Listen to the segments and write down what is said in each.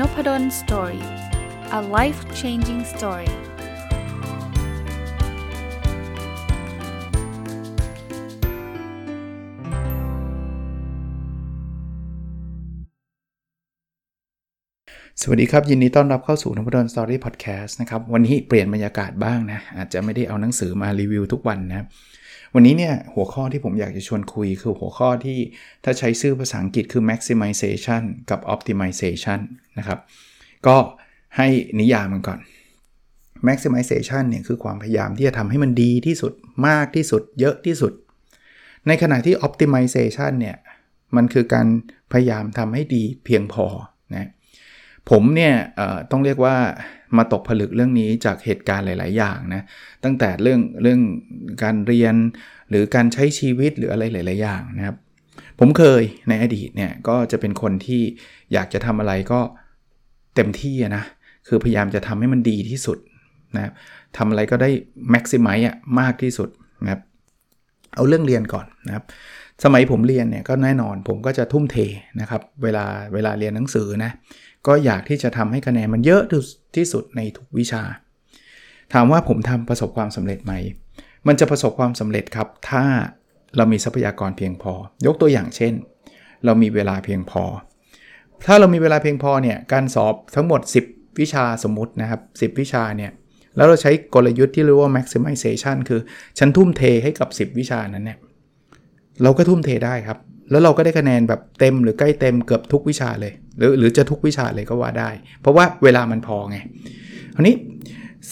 Nopadol's Story a life changing story สวัสดีครับ ยินดีต้อนรับเข้าสู่นพดล Story Podcast นะครับ วันนี้เปลี่ยนบรรยากาศบ้างนะ อาจจะไม่ได้เอาหนังสือมารีวิวทุกวันนะ วันนี้เนี่ยหัวข้อที่ผมอยากจะชวนคุยคือหัวข้อที่ถ้าใช้ชื่อภาษาอังกฤษคือ maximization กับ optimization นะครับ ก็ให้นิยามมันก่อน maximization เนี่ยคือความพยายามที่จะทำให้มันดีที่สุดมากที่สุด เยอะที่สุด ในขณะที่ optimization เนี่ยมันคือการพยายามทำให้ดีเพียงพอนะ ผมเนี่ยต้องเรียกว่ามาตกผลึกเรื่องนี้จากเหตุการณ์หลาย ๆ อย่างนะ ตั้งแต่เรื่องเรื่องการเรียนหรือการใช้ชีวิตหรืออะไรหลาย ๆ อย่างนะครับ ผมเคยในอดีตเนี่ยก็จะเป็นคนที่อยากจะทำอะไรก็เต็มที่นะ คือพยายามจะทำให้มันดีที่สุดนะครับทำอะไรก็ได้แม็กซิมัยอะมากที่สุดนะครับ เอาเรื่องเรียนก่อนนะครับ สมัยผมเรียนเนี่ยก็แน่นอนผมก็จะทุ่มเทนะครับ เวลาเวลาเรียนหนังสือนะ ก็อยากที่จะทำให้คะแนนมันเยอะที่สุดในทุกวิชา ถามว่าผมทำประสบความสำเร็จไหม มันจะประสบความสำเร็จครับ ถ้าเรามีทรัพยากรเพียงพอ ยกตัวอย่างเช่น เรามีเวลาเพียงพอ ถ้าเรามีเวลาเพียงพอเนี่ยการสอบทั้งหมด 10 วิชาสมมตินะครับ 10 วิชาเนี่ยแล้วเราใช้กลยุทธ์ที่เรียกว่า maximization คือ ฉันทุ่มเทให้กับ 10 วิชานั้นเนี่ยเราก็ทุ่มเทได้ครับ แล้วเราก็ได้คะแนนแบบเต็มหรือใกล้เต็มเกือบทุกวิชาเลย หรือหรือจะทุกวิชาเลยก็ว่าได้ เพราะว่าเวลามันพอไงคราวนี้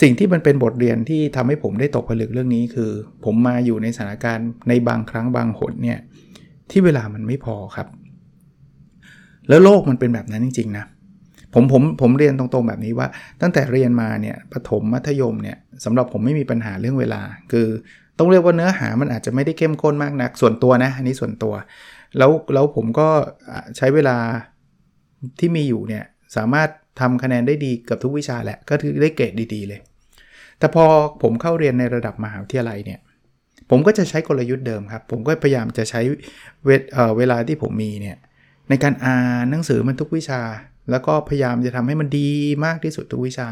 สิ่งที่มันเป็นบทเรียนที่ทำให้ผมได้ตกผลึกเรื่องนี้คือ ผมมาอยู่ในสถานการณ์ในบางครั้งบางหนเนี่ยที่เวลามันไม่พอครับ แล้วโลกมันเป็นแบบนั้นจริงๆนะผมผมผมเรียนตรงๆแบบนี้ว่า ตั้งแต่เรียนมาเนี่ยประถมมัธยมเนี่ยสำหรับผมไม่มีปัญหาเรื่องเวลา คือต้องเรียกว่าเนื้อหามันอาจจะไม่ได้เข้มข้นมากนักส่วนตัวนะอันนี้ส่วนตัว แล้วแล้วผมก็ใช้เวลาที่มีอยู่เนี่ยสามารถทำคะแนนได้ดีกับทุกวิชาแหละ ก็คือได้เกรดดีๆเลย แต่พอผมเข้าเรียนในระดับมหาวิทยาลัยเนี่ย ผมก็จะใช้กลยุทธ์เดิมครับ ผมก็พยายามจะใช้เวเเวลาที่ผมมีเนี่ยในการอ่านหนังสือมันทุกวิชา แล้วก็พยายามจะทำให้มันดีมากที่สุดทุกวิชา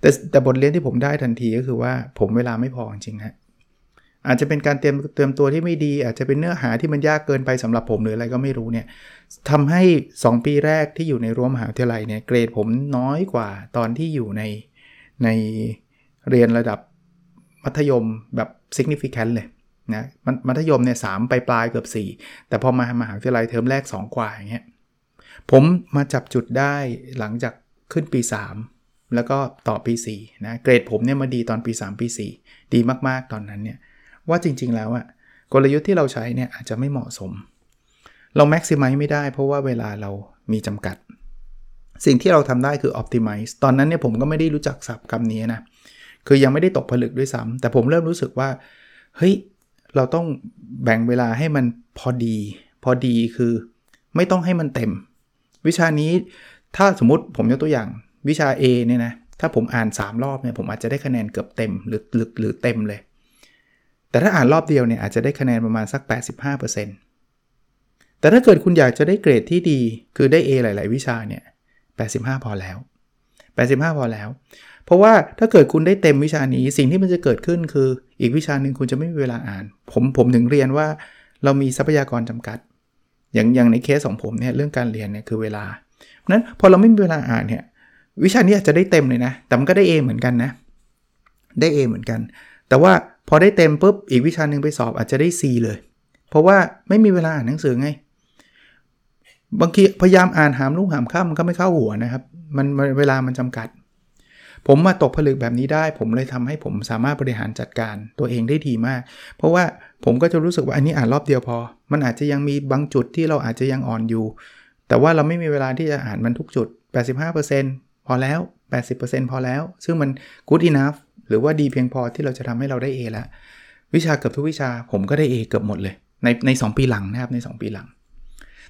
แต่แต่บทเรียนที่ผมได้ทันทีก็คือว่าผมเวลาไม่พอจริงฮะ อาจจะเป็นการเตรียมเตรียมตัวที่ไม่ดี อาจจะเป็นเนื้อหาที่มันยากเกินไปสำหรับผมหรืออะไรก็ไม่รู้เนี่ยทำให้ 2 ปีแรกที่อยู่ในรั้วมหาวิทยาลัยเนี่ยเกรดผมน้อยกว่าตอนที่อยู่ในในเรียนระดับมัธยมแบบ significant เลยนะมัธยมเนี่ยสไปปลายเกือบ 4 แต่พอมามหาวิทยาลัยเทอมแรก 2 กว่าอย่างเงี้ยผมมาจับจุดได้หลังจากขึ้นปี 3 แล้วก็ต่อปี4นะเกรดผมเนี่ยมาดีตอนปี 3 ปี 4 ดีมากๆตอนนั้นเนี่ย ว่าจริง ๆ แล้วอะกลยุทธ์ที่เราใช้เนี่ยอาจจะไม่เหมาะสม เราแม็กซิมัยไม่ได้เพราะว่าเวลาเรามีจำกัด สิ่งที่เราทำได้คือ optimize ตอนนั้นเนี่ยผมก็ไม่ได้รู้จักศัพท์คำนี้นะ คือยังไม่ได้ตกผลึกด้วยซ้ำแต่ผมเริ่มรู้สึกว่า เฮ้ย เราต้องแบ่งเวลาให้มันพอดี พอดีคือไม่ต้องให้มันเต็ม วิชานี้ถ้าสมมติผมยกตัวอย่างวิชา A เนี่ยนะ ถ้าผมอ่าน 3 รอบเนี่ยผมอาจจะได้คะแนนเกือบเต็มหรือหรือหรือเต็มเลย แต่ถ้าอ่านรอบเดียวเนี่ยอาจจะได้คะแนนประมาณสัก 85%แต่ถ้าเกิดคุณอยากจะได้เกรดที่ดี คือได้ A หลาย ๆ วิชาเนี่ย 85 พอแล้ว 85 พอแล้ว เพราะว่าถ้าเกิดคุณได้เต็มวิชานี้ สิ่งที่มันจะเกิดขึ้นคือ อีกวิชาหนึ่งคุณจะไม่มีเวลาอ่าน ผมผมถึงเรียนว่าเรามีทรัพยากรจำกัด อย่างอย่างในเคสของผมเนี่ยเรื่องการเรียนเนี่ยคือเวลา เพราะนั้นพอเราไม่มีเวลาอ่านเนี่ยวิชานี้อาจจะได้เต็มเลยนะ แต่มันก็ได้ A เหมือนกันนะ ได้ A เหมือนกัน แต่ว่า พอได้เต็มปุ๊บอีกวิชาหนึ่งไปสอบอาจจะได้ C เลย เพราะว่าไม่มีเวลาอ่านหนังสือไง บางทีพยายามอ่านหามลุ่งหามข้ามมันก็ไม่เข้าหัวนะครับ มันเวลามันจำกัด ผมมาตกผลึกแบบนี้ได้ ผมเลยทำให้ผมสามารถบริหารจัดการตัวเองได้ดีมาก เพราะว่าผมก็จะรู้สึกว่าอันนี้อ่านรอบเดียวพอ มันอาจจะยังมีบางจุดที่เราอาจจะยังอ่อนอยู่ แต่ว่าเราไม่มีเวลาที่จะอ่านมันทุกจุด 85%พอแล้ว 80%พอแล้ว ซึ่งมัน good enough หรือว่าดีเพียงพอที่เราจะทำให้เราได้ A แล้ว วิชาเกือบทุกวิชาผมก็ได้ A เกือบหมดเลย ในในสปีหลังนะครับใน 2 ปีหลัง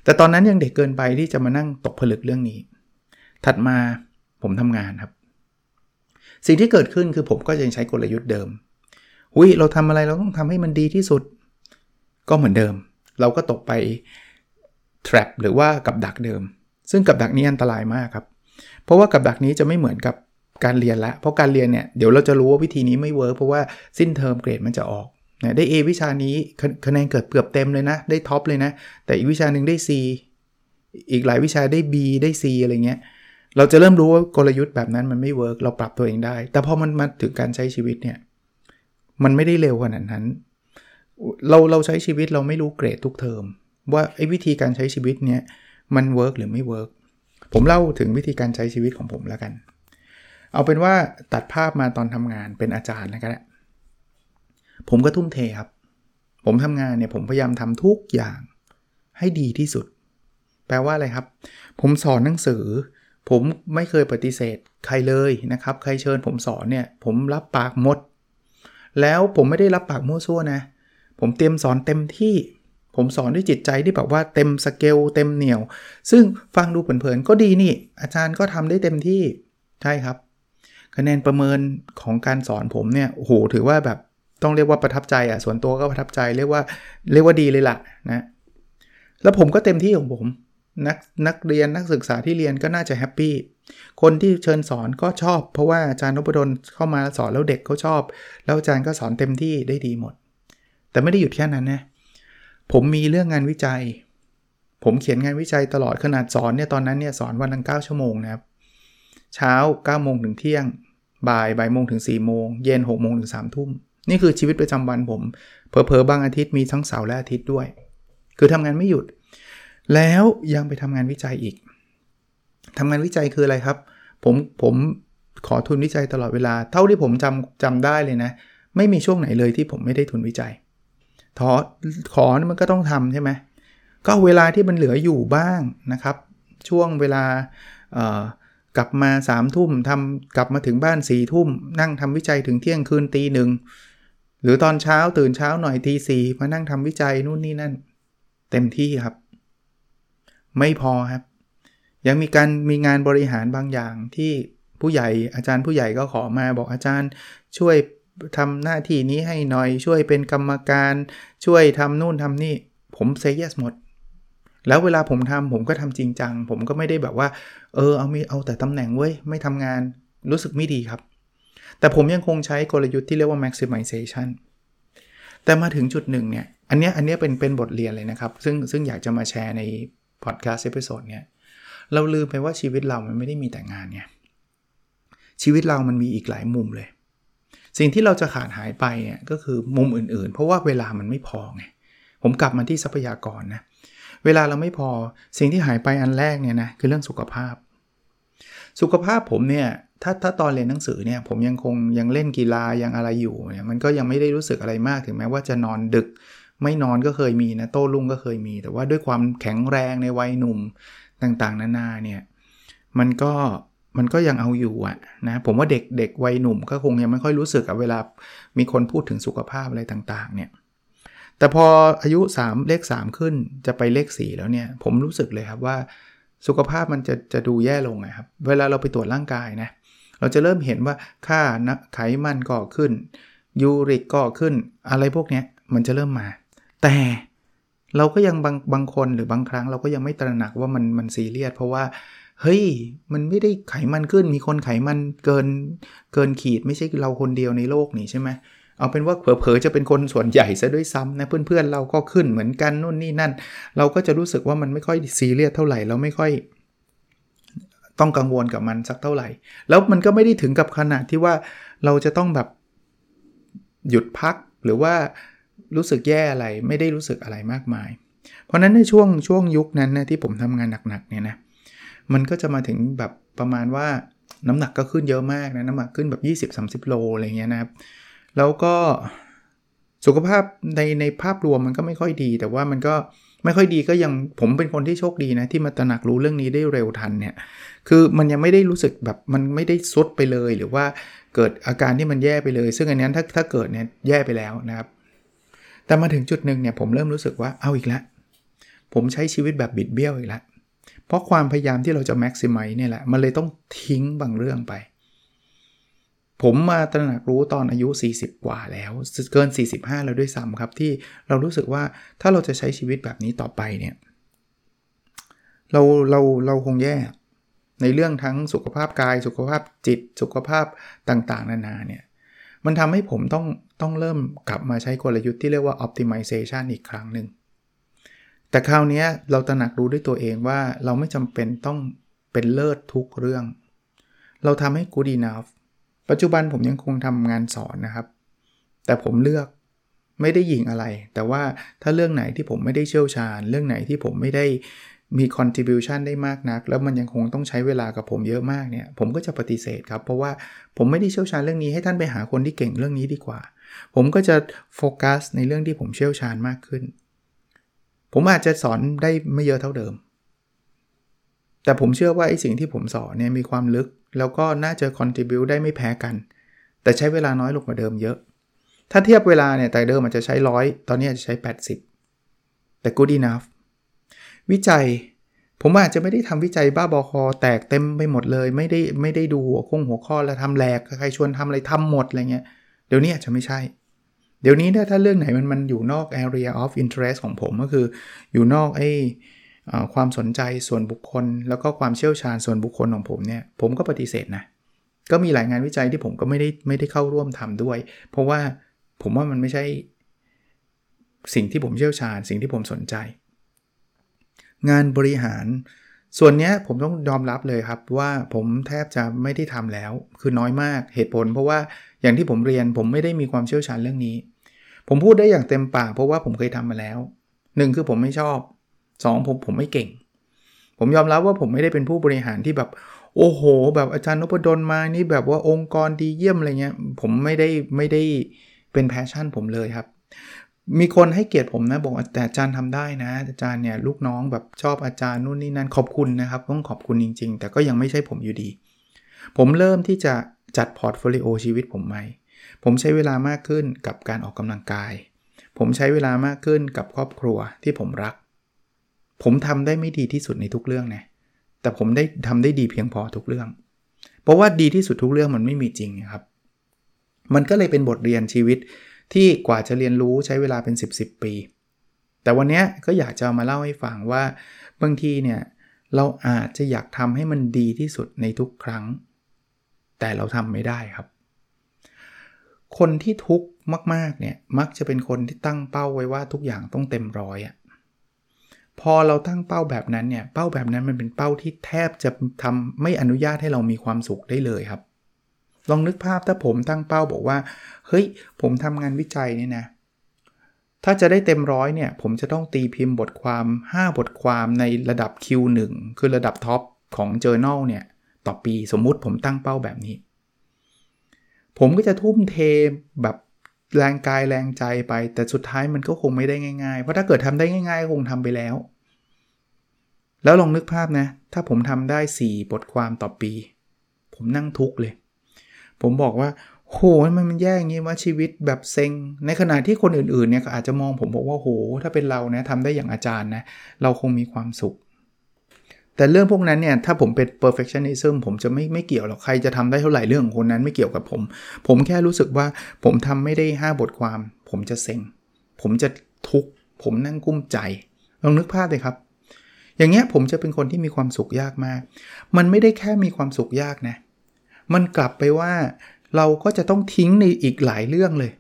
แต่ตอนนั้นยังเด็กเกินไปที่จะมานั่งตกผลึกเรื่องนี้ ถัดมาผมทำงานครับ สิ่งที่เกิดขึ้นคือผมก็ยังใช้กลยุทธ์เดิมหุยเราทำอะไรเราต้องทำให้มันดีที่สุด ก็เหมือนเดิม เราก็ตกไป trap หรือว่ากับดักเดิม ซึ่งกับดักนี้อันตรายมากครับ เพราะว่ากับดักนี้จะไม่เหมือนกับ การเรียนละ เพราะการเรียนเนี่ยเดี๋ยวเราจะรู้ว่าวิธีนี้ไม่เวิร์กเพราะว่าสิ้นเทอมเกรดมันจะออกนะได้ A วิชานี้คะแนนเกิดเกือบเต็มเลยนะ ได้ท็อปเลยนะ แต่อีกวิชาหนึ่งได้ C อีกหลายวิชาได้ B ได้ C อะไรเงี้ยเราจะเริ่มรู้ว่ากลยุทธ์แบบนั้นมันไม่เวิร์กเราปรับตัวเองได้ แต่พอมันมาถึงการใช้ชีวิตเนี่ยมันไม่ได้เร็วขนาดนั้น เราเราใช้ชีวิตเราไม่รู้เกรดทุกเทอม ว่าไอ้วิธีการใช้ชีวิตเนี่ยมันเวิร์กหรือไม่เวิร์กผมเล่าถึงวิธีการใช้ชีวิตของผมแล้วกัน เอาเป็นว่าตัดภาพมาตอนทำงานเป็นอาจารย์นะครับผมก็ทุ่มเทครับ ผมทำงานเนี่ยผมพยายามทำทุกอย่างให้ดีที่สุด แปลว่าอะไรครับ ผมสอนหนังสือ ผมไม่เคยปฏิเสธ ใครเลยนะครับ ใครเชิญผมสอนเนี่ย ผมรับปากหมด แล้วผมไม่ได้รับปากมั่วซั่วนะ ผมเตรียมสอนเต็มที่ ผมสอนด้วยจิตใจที่แบบว่าเต็มสเกลเต็มเหนียว ซึ่งฟังดูเผินๆก็ดีนี่ อาจารย์ก็ทำได้เต็มที่ ใช่ครับ คะแนนประเมินของการสอนผมเนี่ยโอ้โหถือว่าแบบต้องเรียกว่าประทับใจอะส่วนตัวก็ประทับใจเรียกว่าเรียกว่าดีเลยล่ะนะแล้วผมก็เต็มที่ของผมนักนักเรียนนักศึกษาที่เรียนก็น่าจะแฮปปี้คนที่เชิญสอนก็ชอบ เพราะว่าอาจารย์นพดลเข้ามาสอนแล้วเด็กเขาชอบ แล้วอาจารย์ก็สอนเต็มที่ได้ดีหมด แต่ไม่ได้หยุดแค่นั้นนะผมมีเรื่องงานวิจัย ผมเขียนงานวิจัยตลอดขนาดสอนเนี่ยตอนนั้นเนี่ยสอนวันละเก้าชั่วโมงนะครับเช้า9โมงถึงเที่ยง บ่ายบ่ายโมงถึง4โมงเย็น6โมงถึง3ทุ่ม นี่คือชีวิตประจำวันผม เพอเพอบางอาทิตย์มีทั้งเสาร์และอาทิตย์ด้วย คือทำงานไม่หยุด แล้วยังไปทำงานวิจัยอีกทำงานวิจัยคืออะไรครับ ผมผมขอทุนวิจัยตลอดเวลา เท่าที่ผมจำจำได้เลยนะ ไม่มีช่วงไหนเลยที่ผมไม่ได้ทุนวิจัยขอขอมันก็ต้องทำใช่ไหมก็เวลาที่มันเหลืออยู่บ้างนะครับ ช่วงเวลา กลับมา3ามทุ่มทำกลับมาถึงบ้าน4ี่ทุ่ม นั่งทำวิจัยถึงเที่ยงคืนตีหนึ่งหรือตอนเช้าตื่นเช้าหน่อยทีสี่มานั่งทำวิจัยนู่นนี่นั่น เต็มที่ครับ ไม่พอครับ ยังมีการมีงานบริหารบางอย่างที่ผู้ใหญ่อาจารย์ผู้ใหญ่ก็ขอมาบอกอาจารย์ช่วยทำหน้าที่นี้ให้หน่อยช่วยเป็นกรรมการช่วยทำนู่นทำนี่ ผมเซย์เยสหมด แล้วเวลาผมทำผมก็ทำจริงจัง ผมก็ไม่ได้แบบว่า เออเอามีเอาแต่ตำแหน่งเว้ย ไม่ทำงานรู้สึกไม่ดีครับ แต่ผมยังคงใช้กลยุทธ์ที่เรียกว่า maximization แต่มาถึงจุดหนึ่งเนี่ย อันนี้อันนี้เป็นเป็นบทเรียนเลยนะครับ ซึ่งซึ่งอยากจะมาแชร์ใน podcast episode เนี่ย เราลืมไปว่าชีวิตเรามันไม่ได้มีแต่งานเนี่ยชีวิตเรามันมีอีกหลายมุมเลย สิ่งที่เราจะขาดหายไปเนี่ยก็คือมุมอื่นๆ เพราะว่าเวลามันไม่พอไงผมกลับมาที่ทรัพยากรนะ เวลาเราไม่พอสิ่งที่หายไปอันแรกเนี่ยนะคือเรื่องสุขภาพ สุขภาพผมเนี่ยถ้าถ้าตอนเรียนหนังสือเนี่ยผมยังคงยังเล่นกีฬายังอะไรอยู่เนี่ยมันก็ยังไม่ได้รู้สึกอะไรมากถึงแม้ว่าจะนอนดึก ไม่นอนก็เคยมีนะโต้รุ่งก็เคยมี แต่ว่าด้วยความแข็งแรงในวัยหนุ่มต่างๆ นานาเนี่ยมันก็มันก็ยังเอาอยู่อะนะผมว่าเด็กเด็กวัยหนุ่มก็คงยังไม่ค่อยรู้สึกกับเวลามีคนพูดถึงสุขภาพอะไรต่างๆเนี่ย แต่พออายุ 3 เลข 3 ขึ้นจะไปเลข 4 แล้วเนี่ย ผมรู้สึกเลยครับว่าสุขภาพมันจะจะดูแย่ลงนะครับ เวลาเราไปตรวจร่างกายนะ เราจะเริ่มเห็นว่าค่านะไขมันก็ขึ้น ยูริกก็ขึ้น อะไรพวกนี้มันจะเริ่มมา แต่เราก็ยังบางบางคนหรือบางครั้งเราก็ยังไม่ตระหนักว่ามันมันซีเรียสเพราะว่า เฮ้ย มันไม่ได้ไขมันขึ้น มีคนไขมันเกินเกินขีด ไม่ใช่เราคนเดียวในโลกนี่ใช่ไหมเเอาเป็นว่าเผลอๆจะเป็นคนส่วนใหญ่ซะด้วยซ้ำนะเพื่อนๆเราก็ขึ้นเหมือนกันนู่นนี่นั่น เราก็จะรู้สึกว่ามันไม่ค่อยซีเรียสเท่าไหร่เราไม่ค่อยต้องกังวลกับมันสักเท่าไหร่ แล้วมันก็ไม่ได้ถึงกับขนาดที่ว่าเราจะต้องแบบหยุดพักหรือว่ารู้สึกแย่อะไรไม่ได้รู้สึกอะไรมากมาย เพราะนั้นในช่วงช่วงยุคนั้นนะที่ผมทำงานหนักๆเนี่ยนะมันก็จะมาถึงแบบประมาณว่าน้ำหนักก็ขึ้นเยอะมากนะน้ำหนักขึ้นแบบ 20-30 โลอะไรเงี้ยนะครับ แล้วก็สุขภาพในในภาพรวมมันก็ไม่ค่อยดี แต่ว่ามันก็ไม่ค่อยดีก็ยังผมเป็นคนที่โชคดีนะ ที่มาตระหนักรู้เรื่องนี้ได้เร็วทันเนี่ยคือมันยังไม่ได้รู้สึกแบบมันไม่ได้ซุดไปเลย หรือว่าเกิดอาการที่มันแย่ไปเลย ซึ่งอันนี้ถ้าถ้าเกิดเนี่ยแย่ไปแล้วนะครับ แต่มาถึงจุดหนึ่งเนี่ยผมเริ่มรู้สึกว่าเอาอีกแล้วผมใช้ชีวิตแบบบิดเบี้ยวอีกแล้วเพราะความพยายามที่เราจะแม็กซิมัยเนี่ยแหละมันเลยต้องทิ้งบางเรื่องไป ผมมาตระหนักรู้ตอนอายุ 40 กว่าแล้วเกิน 45 แล้วด้วยซ้ำครับ ที่เรารู้สึกว่าถ้าเราจะใช้ชีวิตแบบนี้ต่อไปเนี่ยเราเราเราคงแย่ในเรื่องทั้งสุขภาพกาย สุขภาพจิต สุขภาพต่างๆ นานาเนี่ยมันทำให้ผมต้องต้องเริ่มกลับมาใช้กลยุทธ์ที่เรียกว่า optimization อีกครั้งหนึ่ง แต่คราวนี้เราตระหนักรู้ด้วยตัวเองว่าเราไม่จำเป็นต้องเป็นเลิศทุกเรื่อง เราทำให้ good enough ปัจจุบันผมยังคงทำงานสอนนะครับ แต่ผมเลือกไม่ได้ยิงอะไร แต่ว่าถ้าเรื่องไหนที่ผมไม่ได้เชี่ยวชาญ เรื่องไหนที่ผมไม่ได้มี contribution ได้มากนัก แล้วมันยังคงต้องใช้เวลากับผมเยอะมากเนี่ย ผมก็จะปฏิเสธครับ เพราะว่าผมไม่ได้เชี่ยวชาญเรื่องนี้ให้ท่านไปหาคนที่เก่งเรื่องนี้ดีกว่า ผมก็จะโฟกัสในเรื่องที่ผมเชี่ยวชาญมากขึ้น ผมอาจจะสอนได้ไม่เยอะเท่าเดิม แต่ผมเชื่อว่าไอ้สิ่งที่ผมสอนเนี่ยมีความลึก แล้วก็น่าจะ contribu ได้ไม่แพ้กัน แต่ใช้เวลาน้อยลงกว่าเดิมเยอะ ถ้าเทียบเวลาเนี่ยแต่เดิมอาจจะใช้ร้อยตอนนี้อาจจะใช้ 80 แต่ good enough วิจัยผมอาจจะไม่ได้ทำวิจัยบ้าบอคอแตกเต็มไปหมดเลย ไม่ได้ไม่ได้ดูหัวข้งหัวข้อแล้วทำแหลกใครชวนทำอะไรทำหมดอะไรเงี้ยเดี๋ยวนี้อาจจะไม่ใช่ เดี๋ยวนี้ถ้าเรื่องไหนมันมันอยู่นอก area of interest ของผมก็คืออยู่นอกไอ้ ความสนใจส่วนบุคคล แล้วก็ความเชี่ยวชาญส่วนบุคคลของผมเนี่ยผมก็ปฏิเสธนะก็มีหลายงานวิจัยที่ผมก็ไม่ได้ไม่ได้เข้าร่วมทำด้วย เพราะว่าผมว่ามันไม่ใช่สิ่งที่ผมเชี่ยวชาญ สิ่งที่ผมสนใจ งานบริหาร ส่วนนี้ผมต้องยอมรับเลยครับว่าผมแทบจะไม่ได้ทำแล้ว คือน้อยมากเหตุผล เพราะว่าอย่างที่ผมเรียนผมไม่ได้มีความเชี่ยวชาญเรื่องนี้ ผมพูดได้อย่างเต็มปากเพราะว่าผมเคยทำมาแล้ว1คือผมไม่ชอบ 2 ผมผมไม่เก่ง ผมยอมรับว่าผมไม่ได้เป็นผู้บริหารที่แบบ โอ้โห แบบอาจารย์นพดลมานี่แบบว่าองค์กรดีเยี่ยมอะไรเงี้ย ผมไม่ได้ไม่ได้เป็นแพชชั่นผมเลยครับ มีคนให้เกียรติผมนะบอกแต่อาจารย์ทำได้นะ อาจารย์เนี่ยลูกน้องแบบชอบอาจารย์นู่นนี่นั่นขอบคุณนะครับต้องขอบคุณจริง ๆ แต่ก็ยังไม่ใช่ผมอยู่ดี ผมเริ่มที่จะจัด portfolio ชีวิตผมใหม่ผมใช้เวลามากขึ้นกับการออกกำลังกาย ผมใช้เวลามากขึ้นกับครอบครัวที่ผมรัก ผมทำได้ไม่ดีที่สุดในทุกเรื่องนะแต่ผมได้ทำได้ดีเพียงพอทุกเรื่อง เพราะว่าดีที่สุดทุกเรื่องมันไม่มีจริงครับ มันก็เลยเป็นบทเรียนชีวิตที่กว่าจะเรียนรู้ใช้เวลาเป็น 10บสปี แต่วันนี้ก็อยากจะมาเล่าให้ฟังว่าบางทีเนี่ยเราอาจจะอยากทำให้มันดีที่สุดในทุกครั้ง แต่เราทำไม่ได้ครับ คนที่ทุกข์มากๆเนี่ยมักจะเป็นคนที่ตั้งเป้าไว้ว่าทุกอย่างต้องเต็มร้อยอะ พอเราตั้งเป้าแบบนั้นเนี่ย เป้าแบบนั้นมันเป็นเป้าที่แทบจะทำไม่อนุญาตให้เรามีความสุขได้เลยครับ ลองนึกภาพถ้าผมตั้งเป้าบอกว่า เฮ้ย ผมทำงานวิจัยเนี่ยนะ ถ้าจะได้เต็มร้อยเนี่ย ผมจะต้องตีพิมพ์บทความ 5 บทความในระดับ Q1 คือระดับท็อปของ Journal เนี่ย ต่อปีสมมุติผมตั้งเป้าแบบนี้ ผมก็จะทุ่มเทแบบแรงกายแรงใจไป แต่สุดท้ายมันก็คงไม่ได้ง่ายๆ เพราะถ้าเกิดทำได้ง่าย ๆ คงทำไปแล้ว แล้วลองนึกภาพนะ ถ้าผมทำได้ 4 บทความต่อปี ผมนั่งทุกข์เลย ผมบอกว่าโหมันมันแย่อย่างนี้ว่าชีวิตแบบเซ็ง ในขณะที่คนอื่นๆเนี่ยอาจจะมองผมบอกว่าโห ถ้าเป็นเรานะทำได้อย่างอาจารย์นะ เราคงมีความสุข แต่เรื่องพวกนั้นเนี่ย ถ้าผมเป็น perfectionism ผมจะไม่ไม่เกี่ยวหรอก ใครจะทำได้เท่าไหร่เรื่องของคนนั้นไม่เกี่ยวกับผม ผมแค่รู้สึกว่าผมทำไม่ได้ 5 บทความ ผมจะเซ็ง ผมจะทุกข์ ผมนั่งกุ้มใจ ลองนึกภาพเลยครับ อย่างเงี้ยผมจะเป็นคนที่มีความสุขยากมาก มันไม่ได้แค่มีความสุขยากนะ มันกลับไปว่าเราก็จะต้องทิ้งในอีกหลายเรื่องเลย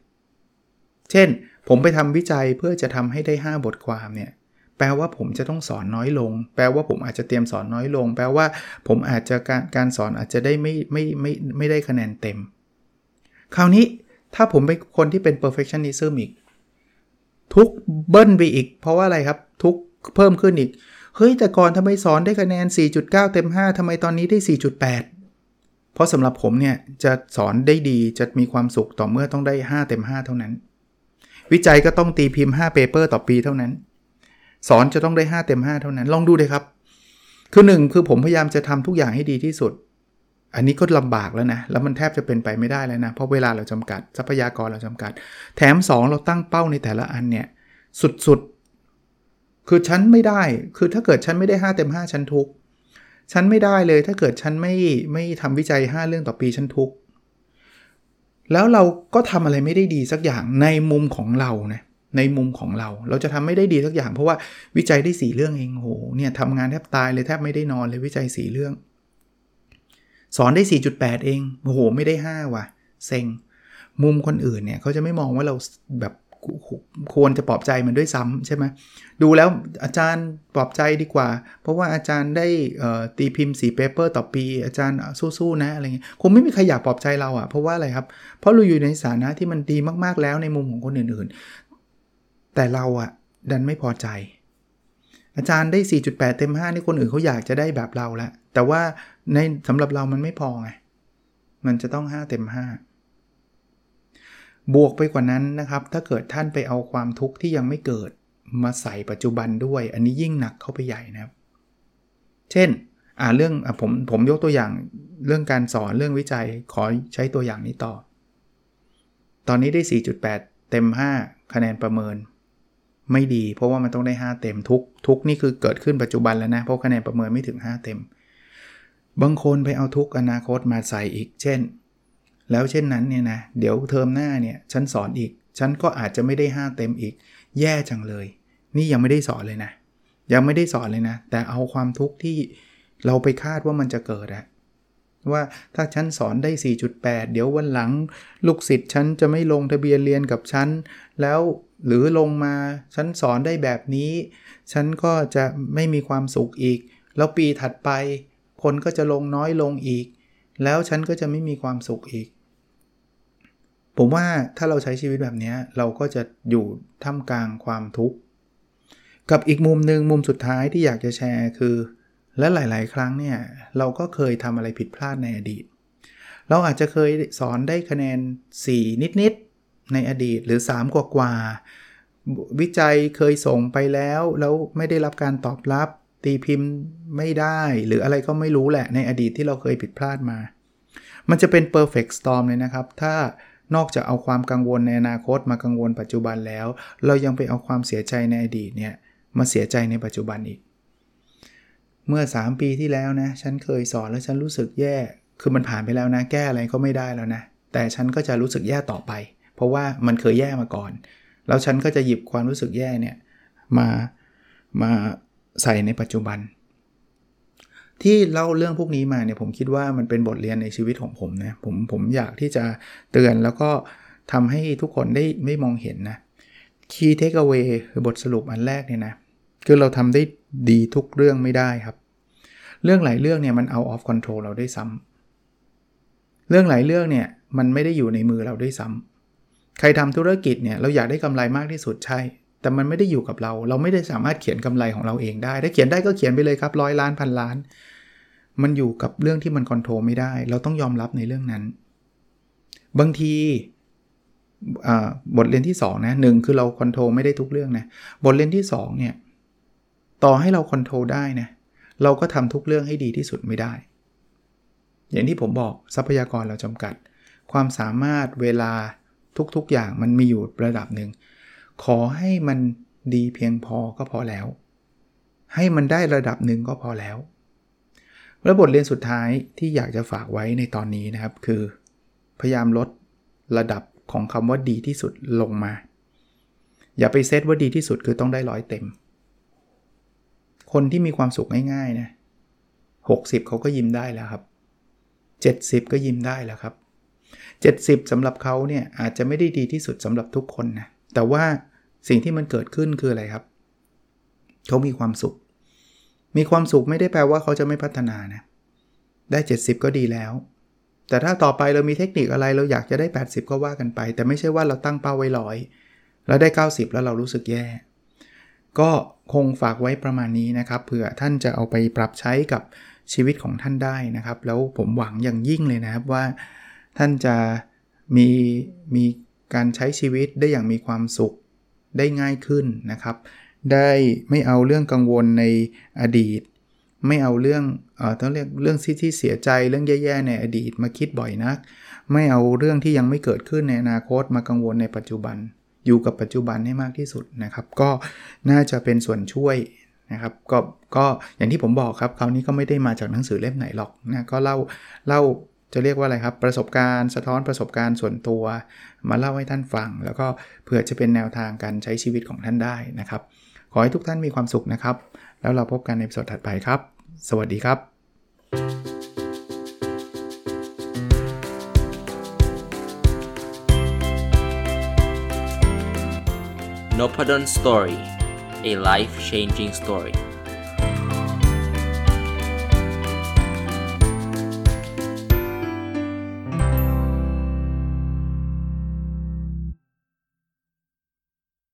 เช่น ผมไปทำวิจัยเพื่อจะทำให้ได้ 5 บทความเนี่ย แปลว่าผมจะต้องสอนน้อยลง แปลว่าผมอาจจะเตรียมสอนน้อยลง แปลว่าผมอาจจะการการสอนอาจจะได้ไม่ไม่ไม่ไม่ได้คะแนนเต็ม คราวนี้ถ้าผมเป็นคนที่เป็น perfectionism อีก ทุกเบิ้ลไปอีก เพราะว่าอะไรครับ ทุกเพิ่มขึ้นอีก เฮ้ยแต่ก่อนทำไมสอนได้คะแนน 4.9 เต็ม 5ทำไมตอนนี้ได้ 4.8 เพราะสำหรับผมเนี่ยจะสอนได้ดีจะมีความสุขต่อเมื่อต้องได้ 5 เต็ม 5 เท่านั้น วิจัยก็ต้องตีพิมพ์5 paper ต่อปีเท่านั้น สอนจะต้องได้ 5 เต็ม 5 เท่านั้น ลองดูเลยครับ คือ 1 คือผมพยายามจะทำทุกอย่างให้ดีที่สุด อันนี้ก็ลำบากแล้วนะ แล้วมันแทบจะเป็นไปไม่ได้แล้วนะ เพราะเวลาเราจำกัด ทรัพยากรเราจำกัด แถม 2 เราตั้งเป้าในแต่ละอันเนี่ยสุดๆ คือฉันไม่ได้ คือถ้าเกิดฉันไม่ได้ 5 เต็ม 5 ฉันทุกข์ ฉันไม่ได้เลย ถ้าเกิดฉันไม่ไม่ทำวิจัย 5 เรื่องต่อปีฉันทุกแล้วเราก็ทำอะไรไม่ได้ดีสักอย่างในมุมของเรานะ ในมุมของเรา เราจะทำไม่ได้ดีสักอย่าง เพราะว่าวิจัยได้ 4 เรื่องเองโห เนี่ยทำงานแทบตายเลยแทบไม่ได้นอนเลยวิจัย 4 เรื่อง สอนได้ 4.8 เอง โอ้โห ไม่ได้ 5 ว่ะ เซ็ง มุมคนอื่นเนี่ยเขาจะไม่มองว่าเราแบบ ควรจะปลอบใจมันด้วยซ้ำใช่ไหมดูแล้วอาจารย์ปลอบใจดีกว่า เพราะว่าอาจารย์ได้ตีพิมพ์สีเปเปอร์ต่อปี อาจารย์สู้ๆนะอะไรเงี้ยคงไม่มีใครอยากปลอบใจเราอะ่ะเพราะว่าอะไรครับ เพราะเราอยู่ในสถานะที่มันดีมากๆแล้วในมุมของคนอื่นๆ แต่เราอะ่ะดันไม่พอใจ อาจารย์ได้ 4.8 เต็ม 5 นี่คนอื่นเขาอยากจะได้แบบเราละแต่ว่าในสำหรับเรามันไม่พอไงมันจะต้อง 5 เต็ม 5 บวกไปกว่านั้นนะครับ ถ้าเกิดท่านไปเอาความทุกข์ที่ยังไม่เกิดมาใส่ปัจจุบันด้วย อันนี้ยิ่งหนักเข้าไปใหญ่นะครับ เช่นอ่าเรื่องอผมผมยกตัวอย่างเรื่องการสอนเรื่องวิจัยขอใช้ตัวอย่างนี้ต่อ ตอนนี้ได้ 4.8 เต็ม 5 คะแนนประเมิน ไม่ดี เพราะว่ามันต้องได้ 5 เต็มทุกทุกนี่คือเกิดขึ้นปัจจุบันแล้วนะเพราะคะแนนประเมินไม่ถึง 5 เต็ม บางคนไปเอาทุกอนาคตมาใส่อีก เช่น แล้วเช่นนั้นเนี่ยนะเดี๋ยวเทอมหน้าเนี่ยฉันสอนอีก ฉันก็อาจจะไม่ได้ 5 เต็มอีก แย่จังเลย นี่ยังไม่ได้สอนเลยนะ ยังไม่ได้สอนเลยนะ แต่เอาความทุกข์ที่เราไปคาดว่ามันจะเกิดอะว่าถ้าฉันสอนได้ 4.8 เดี๋ยววันหลัง ลูกศิษย์ฉันจะไม่ลงทะเบียนเรียนกับฉัน แล้วหรือลงมาฉันสอนได้แบบนี้ ฉันก็จะไม่มีความสุขอีก แล้วปีถัดไป คนก็จะลงน้อยลงอีก แล้วฉันก็จะไม่มีความสุขอีก ผมว่าถ้าเราใช้ชีวิตแบบนี้เราก็จะอยู่ท่ามกลางความทุกข์ กับอีกมุมหนึ่งมุมสุดท้ายที่อยากจะแชร์คือ และหลาย ๆ ครั้งเนี่ย เราก็เคยทำอะไรผิดพลาดในอดีต เราอาจจะเคยสอนได้คะแนน 4 นิด ๆ ในอดีตหรือ 3 กว่ากว่าวิจัยเคยส่งไปแล้ว แล้วไม่ได้รับการตอบรับ ตีพิมพ์ไม่ได้ หรืออะไรก็ไม่รู้แหละในอดีตที่เราเคยผิดพลาดมา มันจะเป็น perfect storm เลยนะครับ ถ้า นอกจากเอาความกังวลในอนาคตมากังวลปัจจุบันแล้ว เรายังไปเอาความเสียใจในอดีตเนี่ยมาเสียใจในปัจจุบันอีก เมื่อ 3 ปีที่แล้วนะ ฉันเคยสอนแล้วฉันรู้สึกแย่ คือมันผ่านไปแล้วนะ แก้อะไรก็ไม่ได้แล้วนะ แต่ฉันก็จะรู้สึกแย่ต่อไป เพราะว่ามันเคยแย่มาก่อน แล้วฉันก็จะหยิบความรู้สึกแย่เนี่ยมา มาใส่ในปัจจุบัน ที่เล่าเรื่องพวกนี้มาเนี่ยผมคิดว่ามันเป็นบทเรียนในชีวิตของผมนะผมผมอยากที่จะเตือนแล้วก็ทำให้ทุกคนได้ไม่มองเห็นนะ Key Takeaway คือบทสรุปอันแรกเนี่ยนะ คือเราทำได้ดีทุกเรื่องไม่ได้ครับ เรื่องหลายเรื่องเนี่ยมันเอา off control เราได้ซ้ำเรื่องหลายเรื่องเนี่ยมันไม่ได้อยู่ในมือเราได้ซ้ำใครทำธุรกิจเนี่ยเราอยากได้กำไรมากที่สุดใช่ แต่มันไม่ได้อยู่กับเรา เราไม่ได้สามารถเขียนกำไรของเราเองได้ ถ้าเขียนได้ก็เขียนไปเลยครับร้อยล้านพันล้าน มันอยู่กับเรื่องที่มันคอนโทรลไม่ได้ เราต้องยอมรับในเรื่องนั้น บางทีบทเรียนที่2นะหนึ่งคือเรา control ไม่ได้ทุกเรื่องนะบทเรียนที่2เนี่ยต่อให้เรา control ได้นะเราก็ทำทุกเรื่องให้ดีที่สุดไม่ได้ อย่างที่ผมบอกทรัพยากรเราจำกัด ความสามารถเวลาทุกๆอย่างมันมีอยู่ระดับหนึ่ง ขอให้มันดีเพียงพอก็พอแล้ว ให้มันได้ระดับหนึ่งก็พอแล้ว และบทเรียนสุดท้ายที่อยากจะฝากไว้ในตอนนี้นะครับ คือ พยายามลดระดับของคำว่าดีที่สุดลงมา อย่าไปเซตว่าดีที่สุดคือต้องได้ร้อยเต็ม คนที่มีความสุขง่ายๆนะ60 เขาก็ยิ้มได้แล้วครับ 70 ก็ยิ้มได้แล้วครับ 70สำหรับเขาเนี่ยอาจจะไม่ได้ดีที่สุดสำหรับทุกคนนะแต่ว่าสิ่งที่มันเกิดขึ้นคืออะไรครับ เขามีความสุข มีความสุขไม่ได้แปลว่าเขาจะไม่พัฒนานะ ได้ 70 ก็ดีแล้ว แต่ถ้าต่อไปเรามีเทคนิคอะไรเราอยากจะได้ 80 ก็ว่ากันไป แต่ไม่ใช่ว่าเราตั้งเป้าไว้ร้อยแล้วได้ 90 แล้วเรารู้สึกแย่ ก็คงฝากไว้ประมาณนี้นะครับ เผื่อท่านจะเอาไปปรับใช้กับชีวิตของท่านได้นะครับ แล้วผมหวังอย่างยิ่งเลยนะครับว่า ท่านจะมีมีการใช้ชีวิตได้อย่างมีความสุขได้ง่ายขึ้นนะครับ ได้ไม่เอาเรื่องกังวลในอดีต ไม่เอาเรื่องเอ่อต้องเรียกเรื่องที่ที่เสียใจเรื่องแย่ๆในอดีตมาคิดบ่อยนัก ไม่เอาเรื่องที่ยังไม่เกิดขึ้นในอนาคตมากังวลในปัจจุบัน อยู่กับปัจจุบันให้มากที่สุดนะครับ ก็น่าจะเป็นส่วนช่วยนะครับก็ก็อย่างที่ผมบอกครับคราวนี้ก็ไม่ได้มาจากหนังสือเล่มไหนหรอกนะก็เล่าเล่าจะเรียกว่าอะไรครับ ประสบการณ์สะท้อนประสบการณ์ส่วนตัว มาเล่าให้ท่านฟัง แล้วก็เผื่อจะเป็นแนวทางการใช้ชีวิตของท่านได้นะครับ ขอให้ทุกท่านมีความสุขนะครับ แล้วเราพบกันในสดถัดไปครับ สวัสดีครับ n o p a d o n Story a life changing story